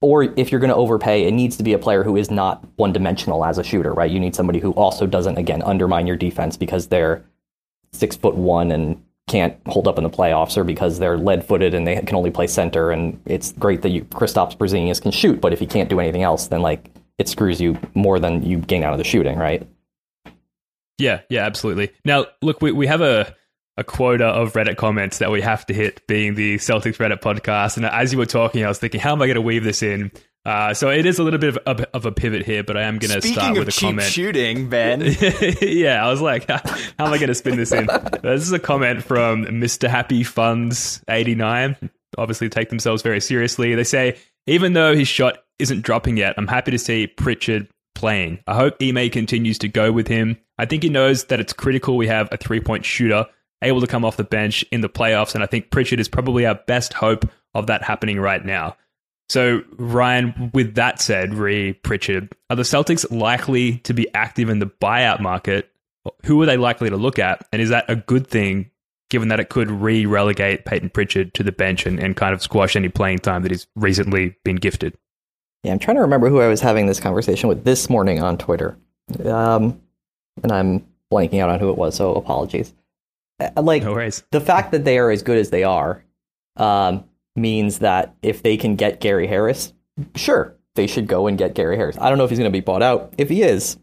Or if you're going to overpay, it needs to be a player who is not one dimensional as a shooter, right? You need somebody who also doesn't again undermine your defense because they're six foot one and can't hold up in the playoffs, or because they're lead footed and they can only play center. And it's great that you Kristaps Porzingis can shoot, but if he can't do anything else, then like it screws you more than you gain out of the shooting, right? Yeah, yeah, absolutely. Now, look, we, we have a a quota of Reddit comments that we have to hit, being the Celtics Reddit podcast. And as you were talking, I was thinking, how am I going to weave this in? Uh, so it is a little bit of a, of a pivot here, but I am going to start with a cheap comment. shooting, Ben. yeah, I was like, how am I going to spin this in? this is a comment from Mr. Happy Funds 89. Obviously, take themselves very seriously. They say, even though his shot isn't dropping yet, I'm happy to see Pritchard playing. I hope Ime continues to go with him. I think he knows that it's critical we have a three point shooter able to come off the bench in the playoffs. And I think Pritchard is probably our best hope of that happening right now. So, Ryan, with that said, re Pritchard, are the Celtics likely to be active in the buyout market? Who are they likely to look at? And is that a good thing, given that it could re relegate Payton Pritchard to the bench and, and kind of squash any playing time that he's recently been gifted? Yeah, I'm trying to remember who I was having this conversation with this morning on Twitter. Um, and I'm blanking out on who it was, so apologies. Uh, like no worries. the fact that they are as good as they are um, means that if they can get Gary Harris, sure, they should go and get Gary Harris. I don't know if he's going to be bought out. If he is,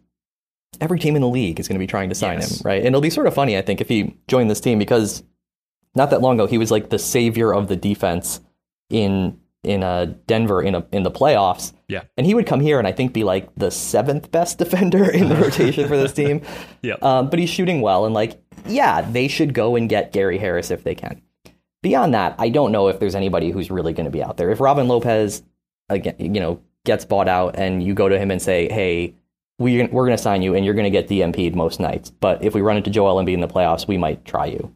every team in the league is going to be trying to sign Yes. him, right? And it'll be sort of funny, I think, if he joined this team because not that long ago he was like the savior of the defense in in uh, Denver in a in the playoffs. Yeah. And he would come here and I think be like the seventh best defender in the rotation for this team. Yeah. Um, but he's shooting well and like, yeah, they should go and get Gary Harris if they can. Beyond that, I don't know if there's anybody who's really going to be out there. If Robin Lopez, again, you know, gets bought out and you go to him and say, hey, we, we're going to sign you and you're going to get DMP'd most nights. But if we run into Joel Embiid in the playoffs, we might try you.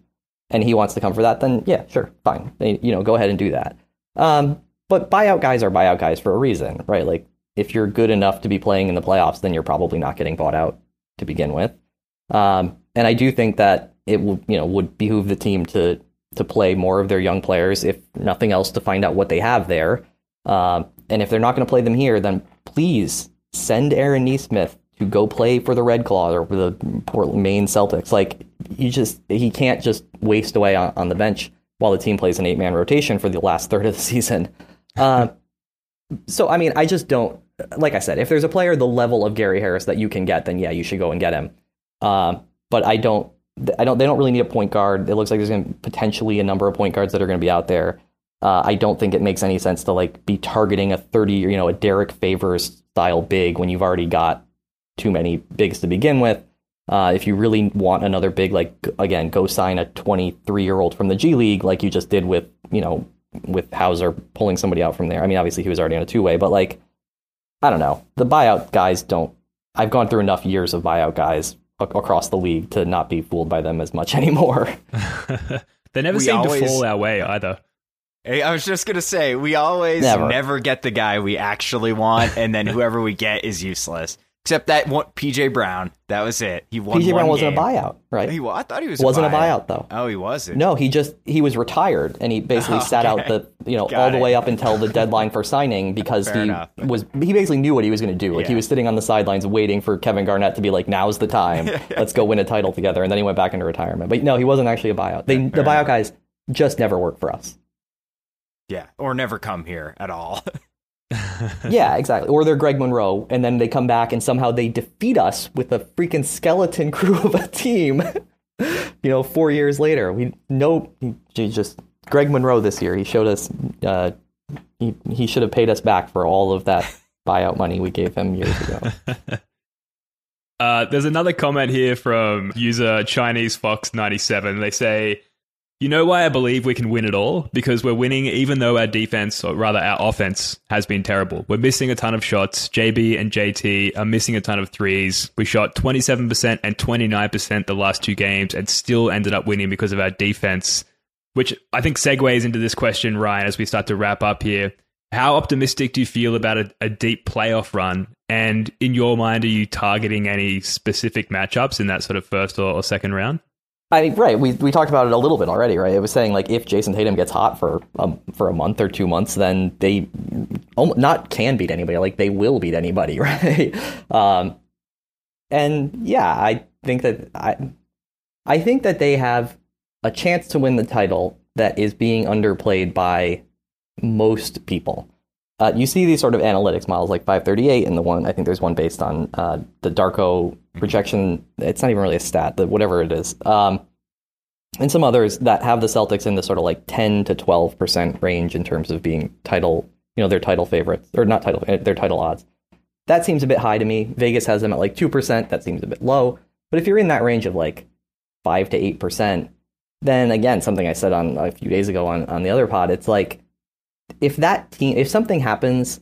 And he wants to come for that, then yeah, sure, fine. You know, go ahead and do that. Um, but buyout guys are buyout guys for a reason, right? Like if you're good enough to be playing in the playoffs, then you're probably not getting bought out to begin with. Um, and I do think that it would, you know, would behoove the team to to play more of their young players, if nothing else, to find out what they have there. Um, and if they're not going to play them here, then please send Aaron Nesmith to go play for the Red Claw or for the Portland, Maine Celtics. Like you just he can't just waste away on, on the bench while the team plays an eight man rotation for the last third of the season. Uh, so I mean, I just don't. Like I said, if there's a player the level of Gary Harris that you can get, then yeah, you should go and get him. Um, but I don't. I don't. They don't really need a point guard. It looks like there's going to potentially a number of point guards that are going to be out there. Uh, I don't think it makes any sense to like be targeting a 30, you know, a Derrick Favors style big when you've already got too many bigs to begin with. Uh, if you really want another big, like again, go sign a 23 year old from the G League, like you just did with, you know, with Hauser pulling somebody out from there. I mean, obviously he was already on a two way, but like, I don't know. The buyout guys don't. I've gone through enough years of buyout guys across the league to not be fooled by them as much anymore. they never We seem always- to fall our way either. Hey, I was just gonna say we always Never. never. get the guy we actually want, and then whoever we get is useless. Except that one, PJ Brown. That was it. He won. PJ Brown wasn't game. a buyout, right? He, I thought he was. wasn't a a buyout though. Oh, he wasn't. No, he just he was retired and he basically sat out the you know Got all the way up until the deadline for signing because Fair he enough. was he basically knew what he was going to do. Like he was sitting on the sidelines waiting for Kevin Garnett to be like, "Now's the time. Let's go win a title together." And then he went back into retirement. But no, he wasn't actually a buyout. They, the buyout guys just never work for us. Yeah, or never come here at all. yeah, exactly. Or they're Greg Monroe, and then they come back and somehow they defeat us with a freaking skeleton crew of a team. you know, four years later, we no, he just Greg Monroe this year. He showed us. Uh, he he should have paid us back for all of that buyout money we gave him years ago. Uh, there's another comment here from user Chinese Fox 97. They say, "You know why I believe we can win it all? Because we're winning even though our defense, or rather our offense, has been terrible. We're missing a ton of shots. JB and JT are missing a ton of threes. We shot 27% and 29% the last two games, and still ended up winning because of our defense." Which I think segues into this question, Ryan, as we start to wrap up here. How optimistic do you feel about a, a, deep playoff run? And in your mind, are you targeting any specific matchups in that sort of first or, or second round? I mean, right. We we talked about it a little bit already, right? It was saying like if Jayson Tatum gets hot for um, for a month or two months, then they not can beat anybody, like they will beat anybody, right? Um, and yeah, I think that I I think that they have a chance to win the title that is being underplayed by most people. Uh, you see these sort of analytics models like 538 and the one I think there's one based on uh, the Darko projection. It's not even really a stat, whatever it is. Um, and some others that have the Celtics in the sort of like 10 to 12 percent range in terms of being title, you know, their title favorites or not title, their title odds. That seems a bit high to me. Vegas has them at like two percent. That seems a bit low. But if you're in that range of like five to eight percent, then again, something I said on a few days ago on on the other pod, it's like if that team, if something happens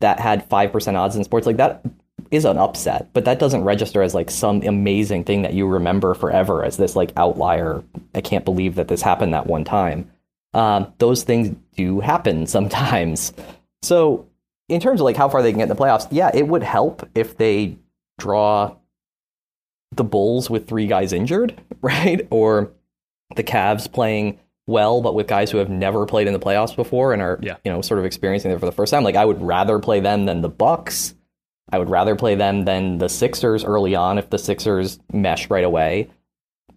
that had 5% odds in sports, like that is an upset, but that doesn't register as like some amazing thing that you remember forever as this like outlier. I can't believe that this happened that one time. Um, those things do happen sometimes. So, in terms of like how far they can get in the playoffs, yeah, it would help if they draw the Bulls with three guys injured, right? Or the Cavs playing well, but with guys who have never played in the playoffs before and are yeah. you know sort of experiencing it for the first time. Like I would rather play them than the Bucks. I would rather play them than the Sixers early on if the Sixers mesh right away.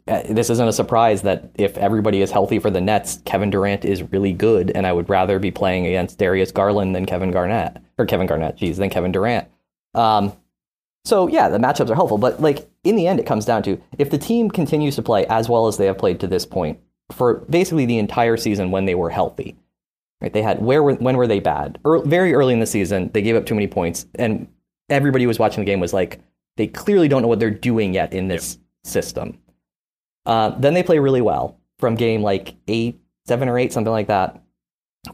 Uh, this isn't a surprise that if everybody is healthy for the Nets, Kevin Durant is really good, and I would rather be playing against Darius Garland than Kevin Garnett or Kevin Garnett, geez, than Kevin Durant. Um, so yeah, the matchups are helpful, but like in the end, it comes down to if the team continues to play as well as they have played to this point, for basically the entire season when they were healthy. Right? They had where were, when were they bad? Early, very early in the season, they gave up too many points, and everybody who was watching the game was like, they clearly don't know what they're doing yet in this system. Uh, then they play really well from game like eight, seven or eight, something like that,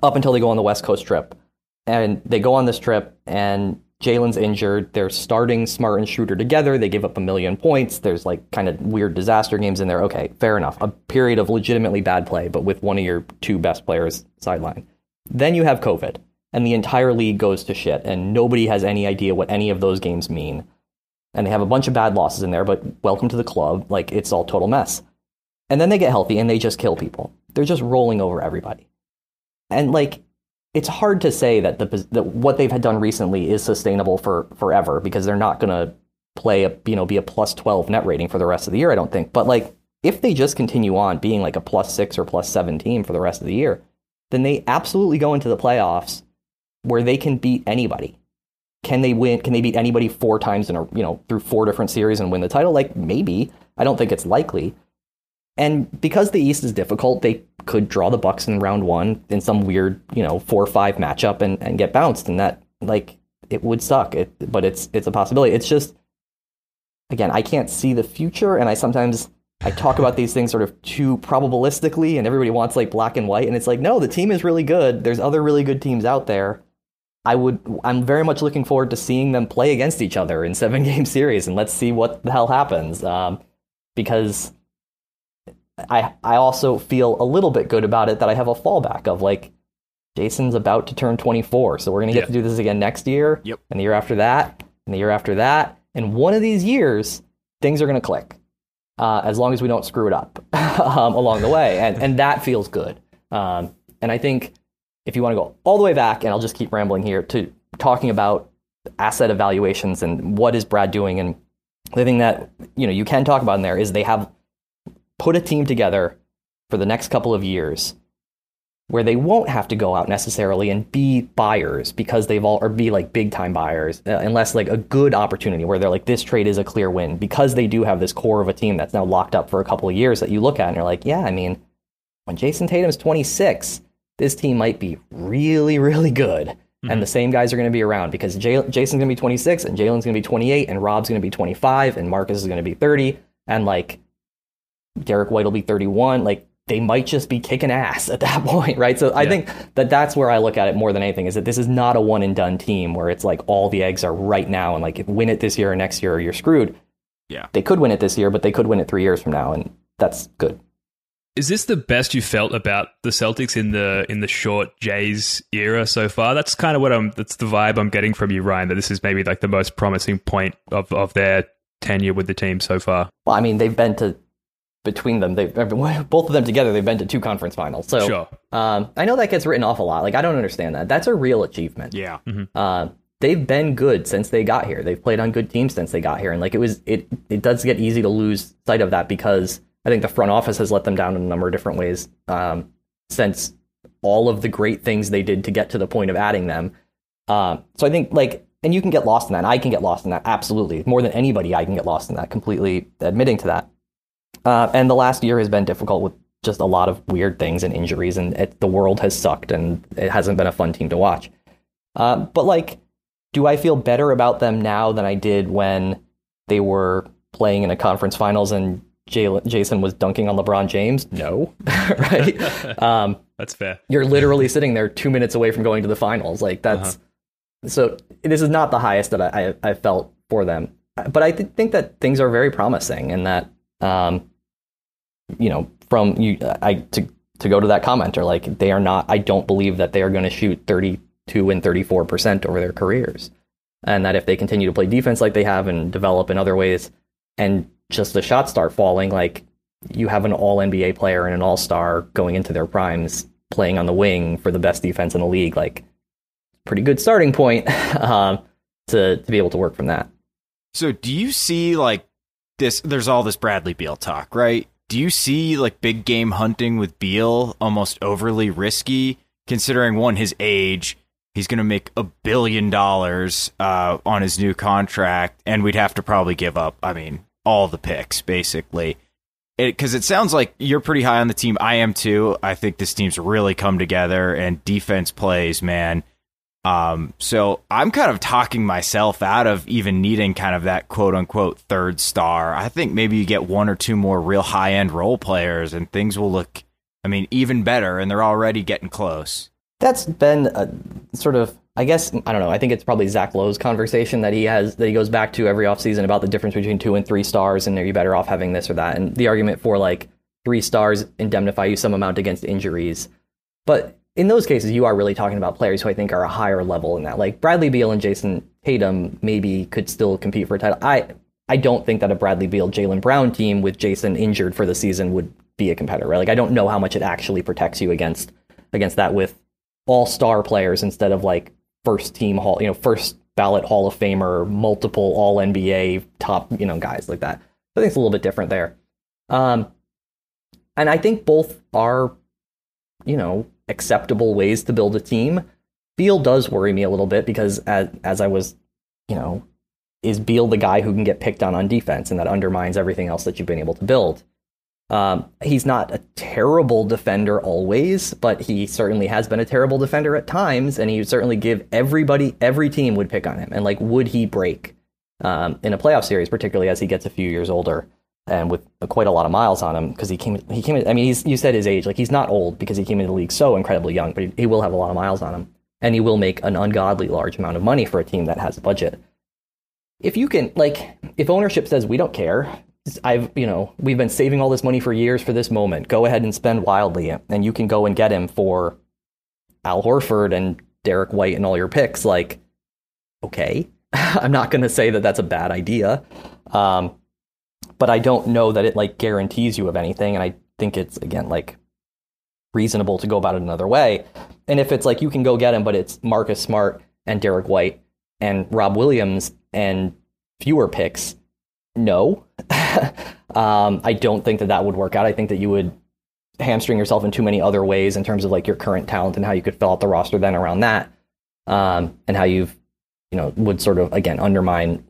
up until they go on the West Coast trip. And they go on this trip, and Jaylen's injured. They're starting Smart and Schroeder together. They give up a million points. There's like kind of weird disaster games in there. Okay, fair enough. A period of legitimately bad play, but with one of your two best players sidelined. Then you have COVID, and the entire league goes to shit, and nobody has any idea what any of those games mean. And they have a bunch of bad losses in there, but welcome to the club. Like, it's all total mess. And then they get healthy and they just kill people. They're just rolling over everybody. And like, it's hard to say that the that what they've had done recently is sustainable for forever because they're not going to play a you know be a plus 12 net rating for the rest of the year I don't think. But like if they just continue on being like a plus 6 or plus 7 team for the rest of the year then they absolutely go into the playoffs where they can beat anybody. Can they win can they beat anybody four times in a you know through four different series and win the title? Like maybe. I don't think it's likely and because the East is difficult, they could draw the Bucks in round one in some weird, you know, four or five matchup and, and get bounced. And that like it would suck. It, but it's it's a possibility. It's just again, I can't see the future, and I sometimes I talk about these things sort of too probabilistically, and everybody wants like black and white, and it's like no, the team is really good. There's other really good teams out there. I would I'm very much looking forward to seeing them play against each other in seven game series, and let's see what the hell happens. Um, because I I also feel a little bit good about it that I have a fallback of like Jayson's about to turn 24, so we're gonna get yeah. to do this again next year, yep. and the year after that, and the year after that, and one of these years things are gonna click, uh, as long as we don't screw it up um, along the way, and and that feels good. Um, and I think if you want to go all the way back, and I'll just keep rambling here to talking about asset evaluations and what is Brad doing, and the thing that you know you can talk about in there is they have put a team together for the next couple of years where they won't have to go out necessarily and be buyers because they've all or be like big time buyers uh, unless like a good opportunity where they're like this trade is a clear win because they do have this core of a team that's now locked up for a couple of years that you look at and you're like yeah I mean when Jayson Tatum's 26 this team might be really really good mm-hmm. and the same guys are going to be around because J- Jayson's going to be 26 and Jaylen's going to be 28 and Rob's going to be 25 and Marcus is going to be 30 and like Derrick White will be 31 like they might just be kicking ass at that point, right? So I think that that's where I look at it more than anything is that this is not a one and done team where it's like all the eggs are right now and like if win it this year or next year or you're screwed. Yeah. They could win it this year, but they could win it 3 years from now and that's good. Is this the best you felt about the Celtics in the in the short Jays era so far? That's kind of what I'm that's the vibe I'm getting from you Ryan that this is maybe like the most promising point of of their tenure with the team so far. Well, I mean, they've been to between them. They both of them together. They've been to two conference finals. So sure. um, I know that gets written off a lot. Like I don't understand that. That's a real achievement. Yeah. Mm-hmm. Uh, they've been good since they got here. They've played on good teams since they got here, and like it was, it it does get easy to lose sight of that because I think the front office has let them down in a number of different ways um, since all of the great things they did to get to the point of adding them. Uh, so I think like. And you can get lost in that. And I can get lost in that. Absolutely. More than anybody, I can get lost in that, completely admitting to that. Uh, and the last year has been difficult with just a lot of weird things and injuries, and it, the world has sucked, and it hasn't been a fun team to watch. Uh, but like, do I feel better about them now than I did when they were playing in a conference finals and Jayson was dunking on LeBron James? No, right? um, that's fair. You're literally sitting there two minutes away from going to the finals. Like that's uh-huh. so. This is not the highest that I, I, I felt for them, but I th- think that things are very promising, and that um, you know, from you, I to to go to that commenter, like they are not. I don't believe that they are going to shoot thirty two and thirty four percent over their careers, and that if they continue to play defense like they have and develop in other ways, and just the shots start falling, like you have an All NBA player and an All Star going into their primes, playing on the wing for the best defense in the league, like pretty good starting point um, to to be able to work from that. So, do you see like this? There's all this Bradley Beal talk, right? Do you see like big game hunting with Beal almost overly risky, considering one his age? He's going to make a billion dollars uh, on his new contract, and we'd have to probably give up. I mean, all the picks basically, because it, it sounds like you're pretty high on the team. I am too. I think this team's really come together, and defense plays, man. Um, so I'm kind of talking myself out of even needing kind of that quote unquote third star. I think maybe you get one or two more real high end role players and things will look, I mean, even better. And they're already getting close. That's been a sort of, I guess, I don't know. I think it's probably Zach Lowe's conversation that he has, that he goes back to every offseason about the difference between two and three stars. And are you better off having this or that? And the argument for like three stars indemnify you some amount against injuries. But in those cases, you are really talking about players who I think are a higher level in that. Like Bradley Beal and Jayson Tatum maybe could still compete for a title. I I don't think that a Bradley Beal Jaylen Brown team with Jayson injured for the season would be a competitor. Right? Like I don't know how much it actually protects you against against that with all star players instead of like first team hall, you know, first ballot Hall of Famer, multiple All NBA top, you know, guys like that. I think it's a little bit different there. Um, and I think both are, you know, acceptable ways to build a team. Beal does worry me a little bit because as as I was, you know, is Beal the guy who can get picked on on defense and that undermines everything else that you've been able to build? Um, he's not a terrible defender always, but he certainly has been a terrible defender at times, and he would certainly give everybody, every team would pick on him. And like, would he break um, in a playoff series, particularly as he gets a few years older? And with quite a lot of miles on him because he came he came I mean he's you said his age like he's not old because he came into the league so incredibly young but he, he, will have a lot of miles on him and he will make an ungodly large amount of money for a team that has a budget. If you can like if ownership says we don't care I've you know we've been saving all this money for years for this moment go ahead and spend wildly and you can go and get him for Al Horford and Derrick White and all your picks like okay. I'm not going to say that that's a bad idea um, but I don't know that it like guarantees you of anything. And I think it's again like reasonable to go about it another way. And if it's like you can go get him, but it's Marcus Smart and Derrick White and Rob Williams and fewer picks, no. um, I don't think that that would work out. I think that you would hamstring yourself in too many other ways in terms of like your current talent and how you could fill out the roster then around that, um, and how you've you know would sort of again undermine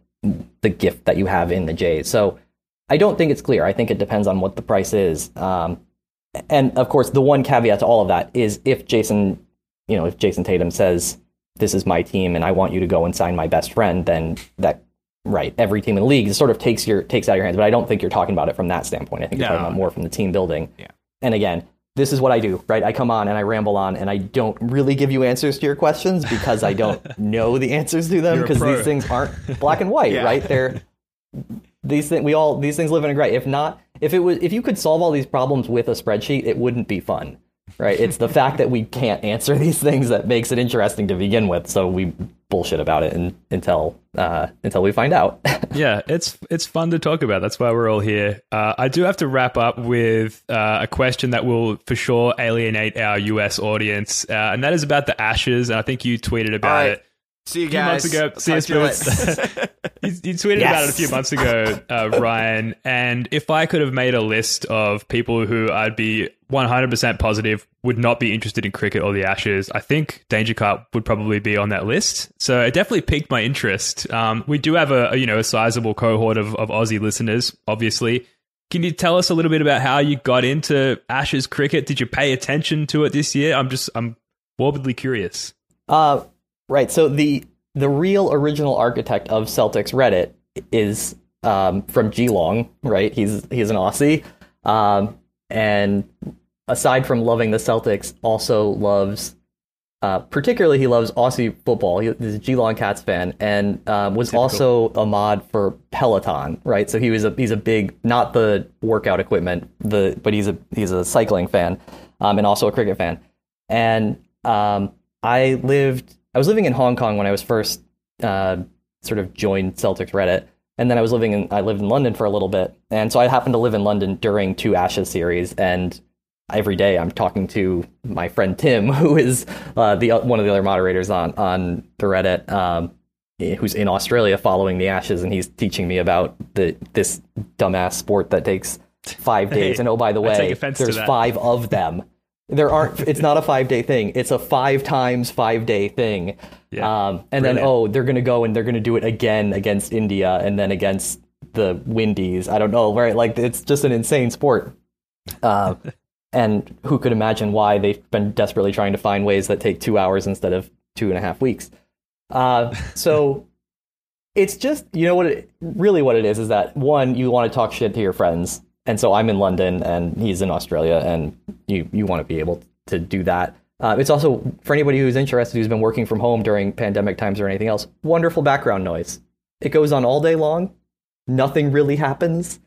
the gift that you have in the Jays. So I don't think it's clear. I think it depends on what the price is. Um, and of course, the one caveat to all of that is if Jayson, you know, if Jayson Tatum says, "This is my team, and I want you to go and sign my best friend," then that right every team in the league sort of takes your takes out your hands. But I don't think you're talking about it from that standpoint. I think you're No. talking about more from the team building. Yeah. And again, this is what I do, right? I come on and I ramble on, and I don't really give you answers to your questions because I don't know the answers to them because these things aren't black and white, Yeah. right? They're these things we all these things live in a gray. If not, if it was if you could solve all these problems with a spreadsheet, it wouldn't be fun. Right? It's the fact that we can't answer these things that makes it interesting to begin with. So we bullshit about it and, until uh, until we find out. yeah, it's it's fun to talk about. That's why we're all here. Uh, I do have to wrap up with uh, a question that will for sure alienate our US audience, uh, and that is about the Ashes. And I think you tweeted about All right. it See you a few months ago. I'll See you, talk to you you, you tweeted about it a few months ago, uh, Ryan. And if I could have made a list of people who I'd be 100% positive would not be interested in cricket or the Ashes, I think DangerCart would probably be on that list. So it definitely piqued my interest. Um, we do have a, a, you know a sizable cohort of, of Aussie listeners, obviously. Can you tell us a little bit about how you got into Ashes cricket? Did you pay attention to it this year? I'm just I'm morbidly curious. Uh, right. So the the real original architect of Celtics Reddit is um, from Geelong, right? He's he's an Aussie, um, and aside from loving the Celtics, also loves. Uh, particularly, he loves Aussie football. He, he's a Geelong Cats fan, and um, was also a mod for Peloton, right? So he was a he's a big not the workout equipment, the but he's a he's a cycling fan, um, and also a cricket fan. And um, I lived I was living in Hong Kong when I was first uh, sort of joined Celtics Reddit, and then I was living in I lived in London for a little bit, and so I happened to live in London during two Ashes series, and every day I'm talking to my friend Tim, who is uh, the one of the other moderators on on the Reddit, um, who's in Australia following the Ashes, and he's teaching me about the this dumbass sport that takes five days. and oh, by the way, there's five of them. There aren't. It's not a five day thing. It's a five times five day thing. Yeah. Um, and then oh, they're gonna go and they're gonna do it again against India and then against the Windies. I don't know, right? Like it's just an insane sport. Uh, and who could imagine why they've been desperately trying to find ways that take two hours instead of two and a half weeks? Uh, so it's just you know what it really what it is is that one you want to talk shit to your friends, and so I'm in London and he's in Australia, and you you want to be able to do that. Uh, it's also for anybody who's interested who's been working from home during pandemic times or anything else. Wonderful background noise. It goes on all day long. Nothing really happens.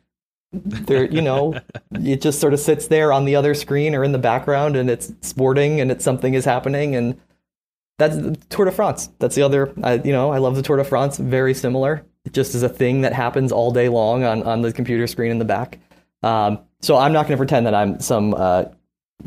There, you know, it just sort of sits there on the other screen or in the background, and it's sporting, and it's something is happening, and that's the Tour de France. That's the other. I, you know, I love the Tour de France. Very similar. It just is a thing that happens all day long on on the computer screen in the back. Um, so I'm not going to pretend that I'm some, uh,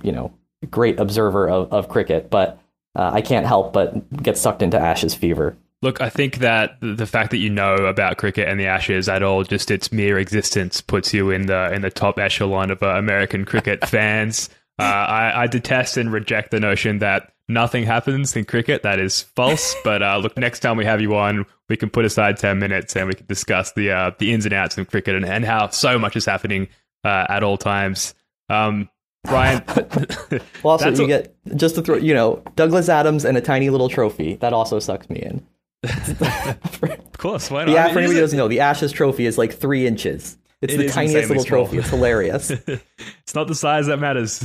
you know, great observer of, of cricket, but uh, I can't help but get sucked into Ashes fever. Look, I think that the fact that you know about cricket and the Ashes at all, just its mere existence, puts you in the in the top echelon of uh, American cricket fans. Uh, I, I detest and reject the notion that nothing happens in cricket. That is false. But uh, look, next time we have you on, we can put aside ten minutes and we can discuss the uh, the ins and outs of cricket and, and how so much is happening uh, at all times. Um, Ryan, Well, also you a- get just to throw, you know, Douglas Adams and a tiny little trophy. That also sucks me in. of course, why not? The, I A- for anybody who doesn't know, the Ashes trophy is like three inches. It's It the tiniest insanely little trophy. It's hilarious. it's not the size that matters.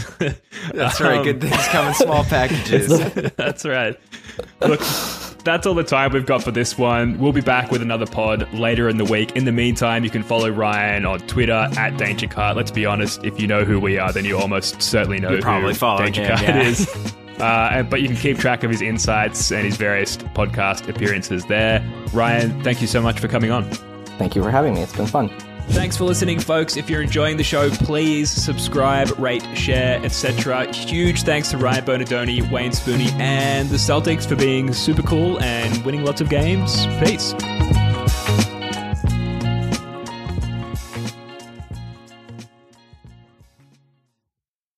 That's right. Um, Good things come in small packages. That's right. Look, that's all the time we've got for this one. We'll be back with another pod later in the week. In the meantime, you can follow Ryan on Twitter at DangerCart. Let's be honest, if you know who we are, then you almost certainly know You're who probably following Danger him, Cart yeah. is. Uh, but you can keep track of his insights and his various podcast appearances there. Ryan, thank you so much for coming on. Thank you for having me. It's been fun. Thanks for listening, folks. If you're enjoying the show, please subscribe, rate, share, etc. Huge thanks to Ryan Bernardoni, Wayne Spooney, and the Celtics for being super cool and winning lots of games. Peace.